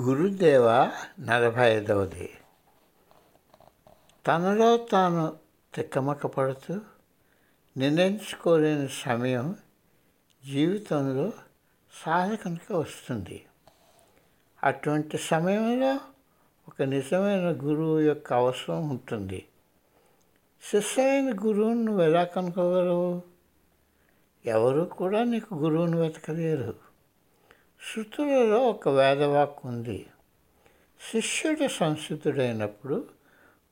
గురుదేవ నలభై ఐదవది. తనలో తాను తిక్కమక్క పడుతూ నిర్ణయించుకోలేని సమయం జీవితంలో సాధకునికి వస్తుంది. అటువంటి సమయంలో ఒక నిజమైన గురువు యొక్క అవసరం ఉంటుంది. శిష్యమైన గురువును నువ్వు ఎలా కనుక్కోగలవు? ఎవరు కూడా నీకు గురువును వెతకలేరు. శృతులలో ఒక వేదవాక్ ఉంది. శిష్యుడు సంసిద్ధుడైనప్పుడు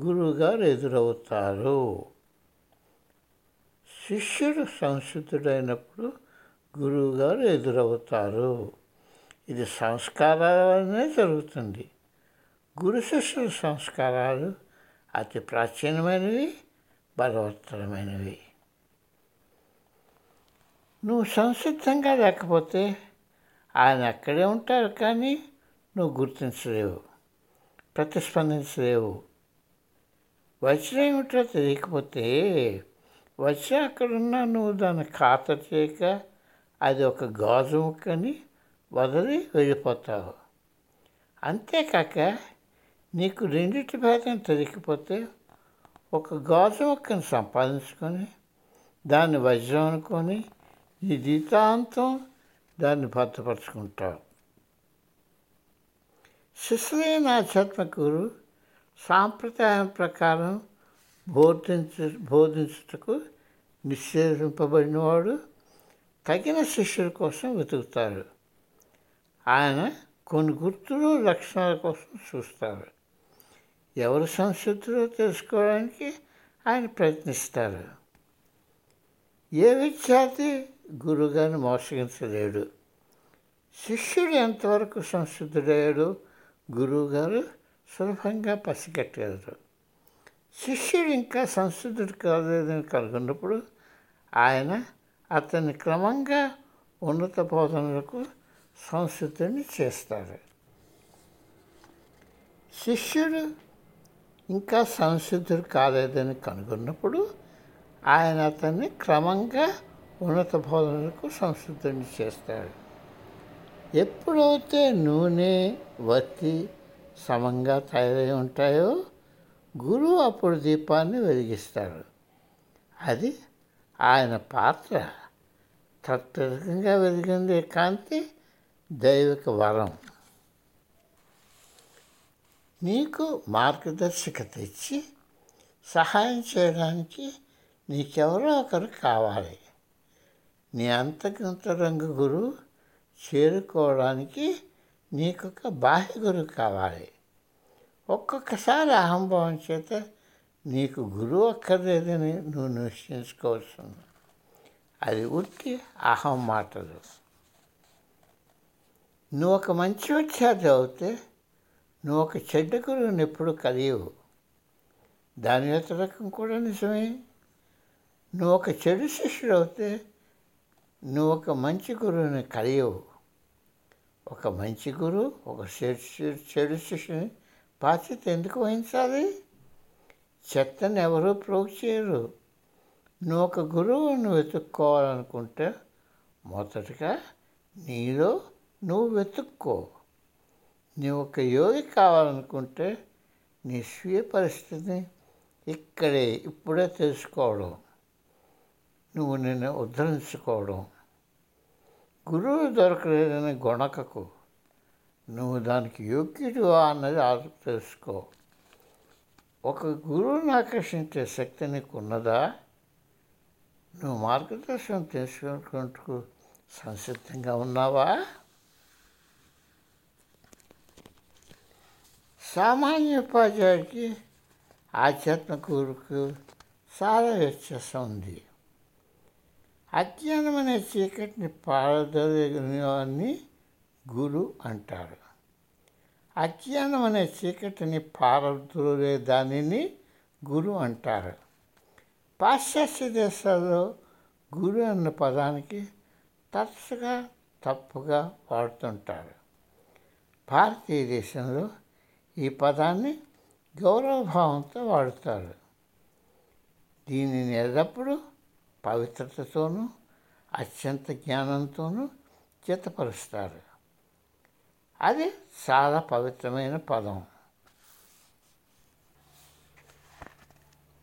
గురువుగారు ఎదురవుతారు. శిష్యుడు సంసిద్ధుడైనప్పుడు గురువుగారు ఎదురవుతారు. ఇది సంస్కారాల వల్లనే జరుగుతుంది. గురు శిష్యుల సంస్కారాలు అతి ప్రాచీనమైనవి బలవత్తరమైనవి నువ్వు సంసిద్ధంగా లేకపోతే ఆయన అక్కడే ఉంటారు కానీ నువ్వు గుర్తించలేవు ప్రతిస్పందించలేవు. వచ్చిన ఏమిటో తెలియకపోతే వచ్చిన అక్కడున్నా నువ్వు దాన్ని ఖాతరు చేయక అది ఒక గాజు ముక్కని వదిలి వెళ్ళిపోతావు. అంతేకాక నీకు రెండింటి భేదం తెలియకపోతే ఒక గాజు ముక్కను సంపాదించుకొని దాన్ని వజ్రం అనుకొని నీ జీవితాంతం దాన్ని భద్రపరుచుకుంటావు శిశులైన ఆధ్యాత్మిక గురు సాంప్రదాయం ప్రకారం బోధించ బోధించుటకు నిషేధింపబడినవాడు తగిన శిష్యుల కోసం వెతుకుతారు ఆయన కొన్ని గుర్తులు లక్షణాల కోసం చూస్తారు ఎవరు సంసిద్ధులో తెలుసుకోవడానికి ఆయన ప్రయత్నిస్తారు ఏ విద్యార్థి గురుగారిని మోసగించలేడు శిష్యుడు ఎంతవరకు సంసిద్ధుడయ్యాడు గురువుగారు సులభంగా పసిగట్టారు శిష్యుడు ఇంకా సంసిద్ధుడు కాలేదని కనుగొన్నప్పుడు ఆయన అతన్ని క్రమంగా ఉన్నత బోధనలకు సంసిద్ధుని చేస్తారు. శిష్యుడు ఇంకా సంసిద్ధుడు కాలేదని కనుగొన్నప్పుడు ఆయన అతన్ని క్రమంగా ఉన్నత బోధనకు సంసిద్ధుని చేస్తాడు. ఎప్పుడైతే నూనె వత్తి సమంగా తయారై ఉంటాయో గురువు అప్పుడు దీపాన్ని వెలిగిస్తాడు. అది ఆయన పాత్ర. తత్పరకంగా వెలిగిందే కాంతి దైవిక వరం. నీకు మార్గదర్శకత ఇచ్చి సహాయం చేయడానికి నీకెవరో ఒకరు కావాలి. నీ అంతకంతరంగ గురువు చేరుకోవడానికి నీకొక బాహ్య గురువు కావాలి. ఒక్కొక్కసారి అహంభావం చేత నీకు గురువు అక్కర్లేదని నువ్వు నిశ్చయించుకోవచ్చు అది ఉట్టి అహం మాటలు. నువ్వు ఒక మంచి విద్యార్థి అవుతే నువ్వు ఒక చెడ్డ గురువుని ఎప్పుడు కలియవు. దాని వ్యతిరేకం కూడా నిజమే. నువ్వు ఒక చెడు శిష్యుడు అవుతే నువ్వు ఒక మంచి గురువుని కలియవు. ఒక మంచి గురువు ఒక చెడు చెడు శిష్యుని బాధ్యత ఎందుకు వహించాలి? చెత్తని ఎవరూ ప్రోగ్ చేయరు. నువ్వు ఒక గురువును వెతుక్కోవాలనుకుంటే మొదటగా నీలో నువ్వు వెతుక్కో. నువ్వు ఒక యోగి కావాలనుకుంటే నీ స్వీయ పరిస్థితిని ఇక్కడే ఇప్పుడే తెలుసుకోవడం. నువ్వు నిన్ను ఉద్ధరించుకోవడం. గురువు దొరకలేదని గొణకకు. నువ్వు దానికి యోగ్యుడువా అన్నది తెలుసుకో. ఒక గురువుని ఆకర్షించే శక్తి నీకు ఉన్నదా నువ్వు మార్గదర్శనం తెలుసుకునేందుకు సంసిద్ధంగా ఉన్నావా? సామాన్య ఉపాధ్యాయుడికి ఆధ్యాత్మిక గురుకు చాలా వ్యత్యాసం ఉంది. అజ్ఞానం అనే చీకటిని పారదోలేని గురు అంటారు. అజ్ఞానం అనే చీకటిని పారదోలే దానిని గురు అంటారు. పాశ్చాత్య దేశాల్లో గురు అన్న పదానికి తరచుగా తప్పుగా వాడుతుంటారు. భారతీయ దేశంలో ఈ పదాన్ని గౌరవభావంతో వాడుతారు. దీనిని ఎల్లప్పుడూ పవిత్రతతోనూ అత్యంత జ్ఞానంతోనూ జతపరుస్తారు అది చాలా పవిత్రమైన పదం.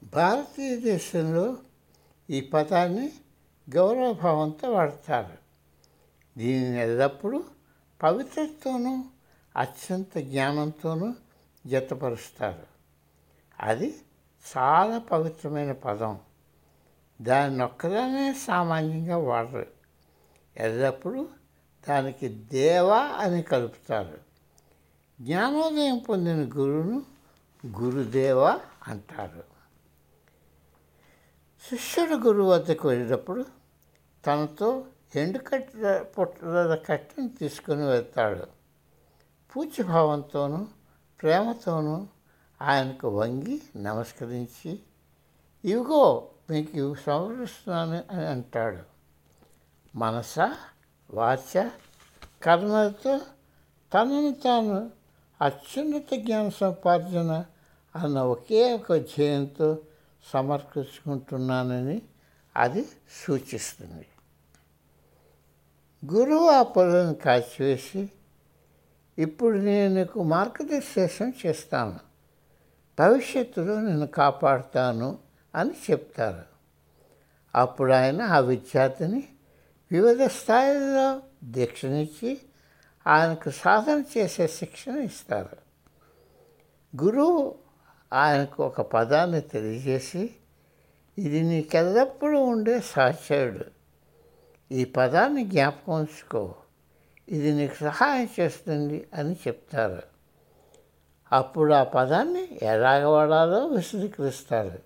భారతీయ దేశంలో ఈ పదాన్ని గౌరవభావంతో వాడతారు. దీనిని ఎల్లప్పుడూ పవిత్రతతోనూ అత్యంత జ్ఞానంతోనూ జతపరుస్తారు. అది చాలా పవిత్రమైన పదం. దాన్ని ఒక్కదానే సామాన్యంగా వాడరు. ఎల్లప్పుడూ దానికి దేవా అని కలుపుతారు. జ్ఞానోదయం పొందిన గురువును గురుదేవ అంటారు. శిష్యుడు గురువు వద్దకు వెళ్ళినప్పుడు తనతో ఎండు కట్ట పుట్టల కట్టను తీసుకుని వెళ్తాడు. పూజ్యభావంతోనూ ప్రేమతోనూ ఆయనకు వంగి నమస్కరించి ఇవిగో మీకు ఇవి సమర్పిస్తున్నాను అని అంటాడు. మనస వాచ కర్మలతో తనను తాను అత్యున్నత జ్ఞాన సంపార్జన అన్న ఒకే ఒక ధ్యేయంతో సమర్పించుకుంటున్నానని అది సూచిస్తుంది. గురువు ఆ పొలను కాల్చివేసి ఇప్పుడు నేను నీకు మార్గదర్శనం చేస్తాను. భవిష్యత్తులో నేను కాపాడుతాను. అని చెప్తారు. అప్పుడు ఆయన ఆ విద్యార్థిని వివిధ స్థాయిల్లో దీక్షనిచ్చి ఆయనకు సాధన చేసే శిక్షణ ఇస్తారు. గురువు ఆయనకు ఒక పదాన్ని తెలియజేసి ఇది నీకెల్లప్పుడూ ఉండే సహచరుడు ఈ పదాన్ని జ్ఞాపకం ఉంచుకో. ఇది నీకు సహాయం చేస్తుంది అని చెప్తారు. అప్పుడు ఆ పదాన్ని ఎలాగ వాడాలో విశదీకరిస్తారు.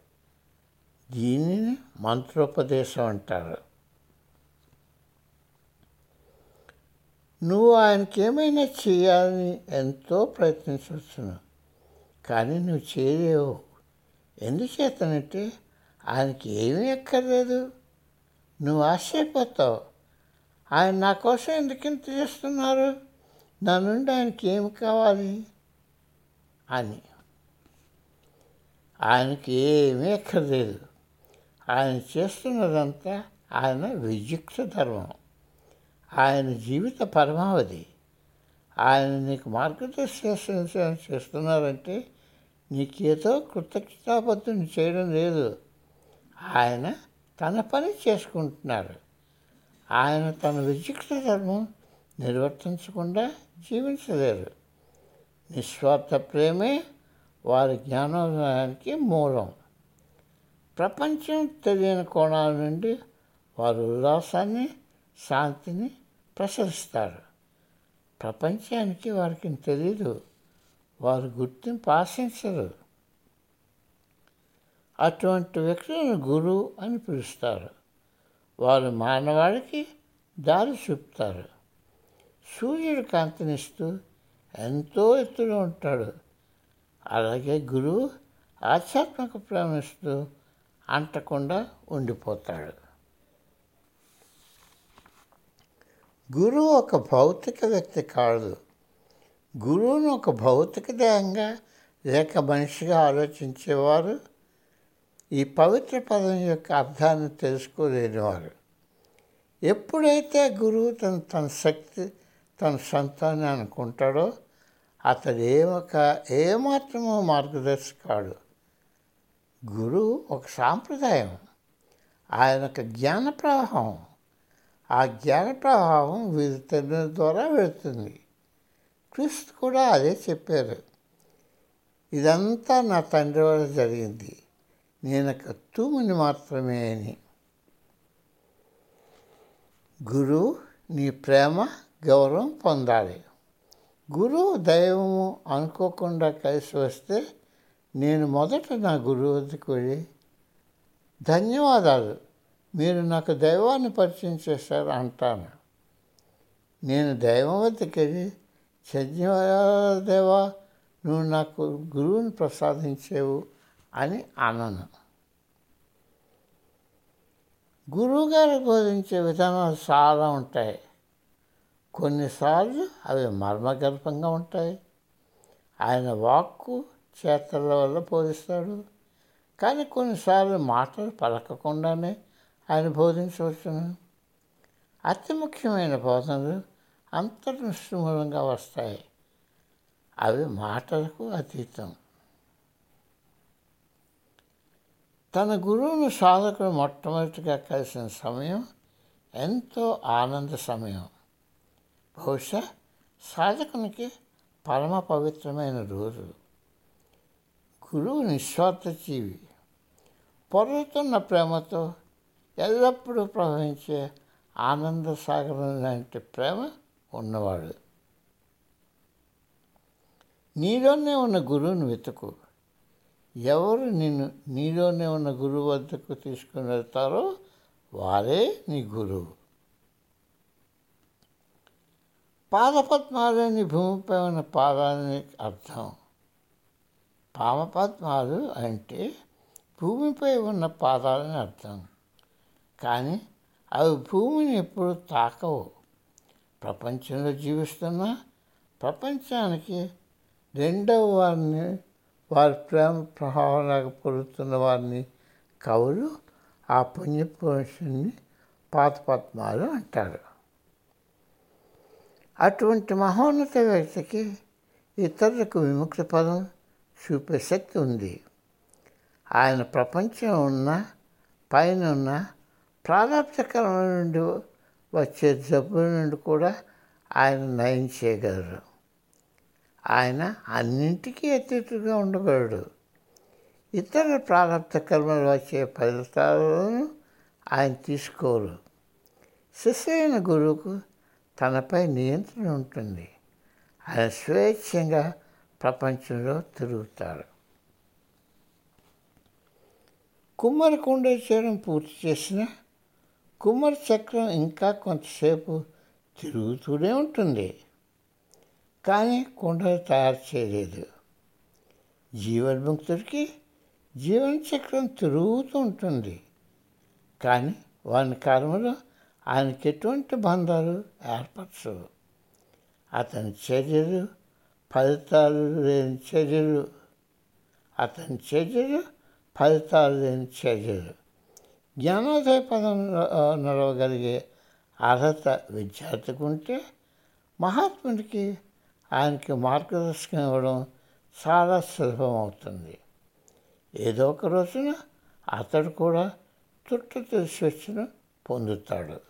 దీనిని మంత్రోపదేశం అంటారు. నువ్వు ఆయనకి ఏమైనా చేయాలని ఎంతో ప్రయత్నించవచ్చును. కానీ నువ్వు చేయలేవు. ఎందుచేతనంటే ఆయనకి ఏమీ ఎక్కర్లేదు నువ్వు ఆశ్చర్యపోతావు. ఆయన నా కోసం ఎందుకింత చేస్తున్నారు? నా నుండి ఆయనకి ఏమి కావాలి? అని. ఆయనకి ఏమీ ఎక్కర్లేదు ఆయన చేస్తున్నదంతా ఆయన విద్యుక్త ధర్మం. ఆయన జీవిత పరమావధి. ఆయన నీకు మార్గదర్శనం చేస్తున్నారంటే నీకేదో కృతజ్ఞతాబద్ధుని చేయడం లేదు. ఆయన తన పని చేసుకుంటున్నారు ఆయన తన విద్యుక్త ధర్మం నిర్వర్తించకుండా జీవించలేరు. నిస్వార్థ ప్రేమే వారి జ్ఞానోదయానికి మూలం. ప్రపంచం తెలియని కోణాల నుండి వారు ఉల్లాసాన్ని శాంతిని ప్రసరిస్తారు. ప్రపంచానికి వారికి తెలియదు వారు గుర్తింపు ఆశించరు. అటువంటి వ్యక్తులను గురువు అని పిలుస్తారు. వారు మానవాడికి దారి చూపుతారు. సూర్యుడు కాంతినిస్తూ ఎంతో ఎత్తులో ఉంటాడు. అలాగే గురువు ఆధ్యాత్మిక ప్రేమిస్తూ అంటకుండా ఉండిపోతాడు. గురువు ఒక భౌతిక వ్యక్తి కాదు. గురువును ఒక భౌతిక దేహంగా లేక మనిషిగా ఆలోచించేవారు ఈ పవిత్ర పదం యొక్క అర్థాన్ని తెలుసుకోలేనివారు. ఎప్పుడైతే గురువు తన తన శక్తి తన సొంతాన్ని అనుకుంటాడో అతడు ఏమక ఏమాత్రమో మార్గదర్శకాడు. కాడు గురువు ఒక సాంప్రదాయం. ఆయన ఒక జ్ఞాన ప్రవాహం. ఆ జ్ఞాన ప్రవాహం వీరి తండ్రి ద్వారా వెళుతుంది. క్రిస్తు కూడా అదే చెప్పారు. ఇదంతా నా తండ్రి వల్ల జరిగింది. నేను ఒక తూముని మాత్రమే అని. గురువు నీ ప్రేమ గౌరవం పొందాలి. గురువు దైవము అనుకోకుండా కలిసి వస్తే నేను మొదట నా గురువు వద్దకు వెళ్ళి ధన్యవాదాలు మీరు నాకు దైవాన్ని పరిచయం చేశారు అంటాను. నేను దైవం వద్దకు వెళ్ళి దేవా నువ్వు నాకు గురువుని ప్రసాదించేవు అని అనను. గురువుగారు బోధించే విధానాలు చాలా ఉంటాయి. కొన్నిసార్లు అవి మర్మగర్భంగా ఉంటాయి. ఆయన వాక్కు చేతల వల్ల బోధిస్తాడు. కానీ కొన్నిసార్లు మాటలు పలకకుండానే ఆయన బోధించవచ్చును. అతి ముఖ్యమైన బోధనలు అంతర్నిష్ఠమూలంగా వస్తాయి. అవి మాటలకు అతీతం. తన గురువును సాధకుడు మొట్టమొదటిగా కలిసిన సమయం ఎంతో ఆనంద సమయం. బహుశా సాధకునికి పరమ పవిత్రమైన రోజు. గురువు నిస్వార్థ జీవి పొరుతున్న ప్రేమతో ఎల్లప్పుడూ ప్రవహించే ఆనంద సాగరం లాంటి ప్రేమ ఉన్నవాడు. నీలోనే ఉన్న గురువుని వెతుకు. ఎవరు నిన్ను నీలోనే ఉన్న గురువు వద్దకు తీసుకుని వెళ్తారో వారే నీ గురువు. పాదపద్మాలని భూమిపై ఉన్న పాదాలని అర్థం. పామపద్మాలు అంటే భూమిపై ఉన్న పాదాలని అర్థం. కానీ అవి భూమిని ఎప్పుడు తాకవు. ప్రపంచంలో జీవిస్తున్న ప్రపంచానికి రెండవ వారిని వారి ప్రేమ ప్రభావంలాగా పొరుతున్న వారిని కవులు ఆ పుణ్యపురుషుని పాతపద్మాలు అంటారు. అటువంటి మహోన్నత వ్యక్తికి ఇతరులకు విముక్తి పదం చూపే శక్తి ఉంది. ఆయన ప్రపంచం ఉన్న పైన ఉన్న ప్రాణాప్తకరణ నుండి వచ్చే జబ్బుల నుండి కూడా ఆయన నయం చేయగలరు. ఆయన అన్నింటికీ అతీతుగా ఉండగలడు. ఇతర ప్రారంభ కర్మలు వచ్చే ఫలితాలను ఆయన తీసుకోరు. శిశైన గురువుకు తనపై నియంత్రణ ఉంటుంది. ఆయన స్వేచ్ఛంగా ప్రపంచంలో తిరుగుతారు. కుమ్మరి కుండ పూర్తి చేసిన కుమ్మరి చక్రం ఇంకా కొంతసేపు తిరుగుతూనే ఉంటుంది. కానీ కుండలు తయారు చేయలేదు. జీవన్ముక్తుడికి జీవన చక్రం తిరుగుతూ ఉంటుంది. కానీ వాని కర్మలో ఆయనకి ఎటువంటి బంధాలు ఏర్పరచవు. అతని చర్యలు ఫలితాలు లేని చర్యలు. అతని చర్యలు ఫలితాలు లేని చర్యలు. జ్ఞానోదయ పదం నడవగలిగే అర్హత విద్యార్థికి ఉంటే మహాత్ముడికి ఆయనకి మార్గదర్శకం ఇవ్వడం చాలా సులభం అవుతుంది ఏదో ఒక రోజున అతడు కూడా చుట్టూ తెలిసి వచ్చిన పొందుతాడు.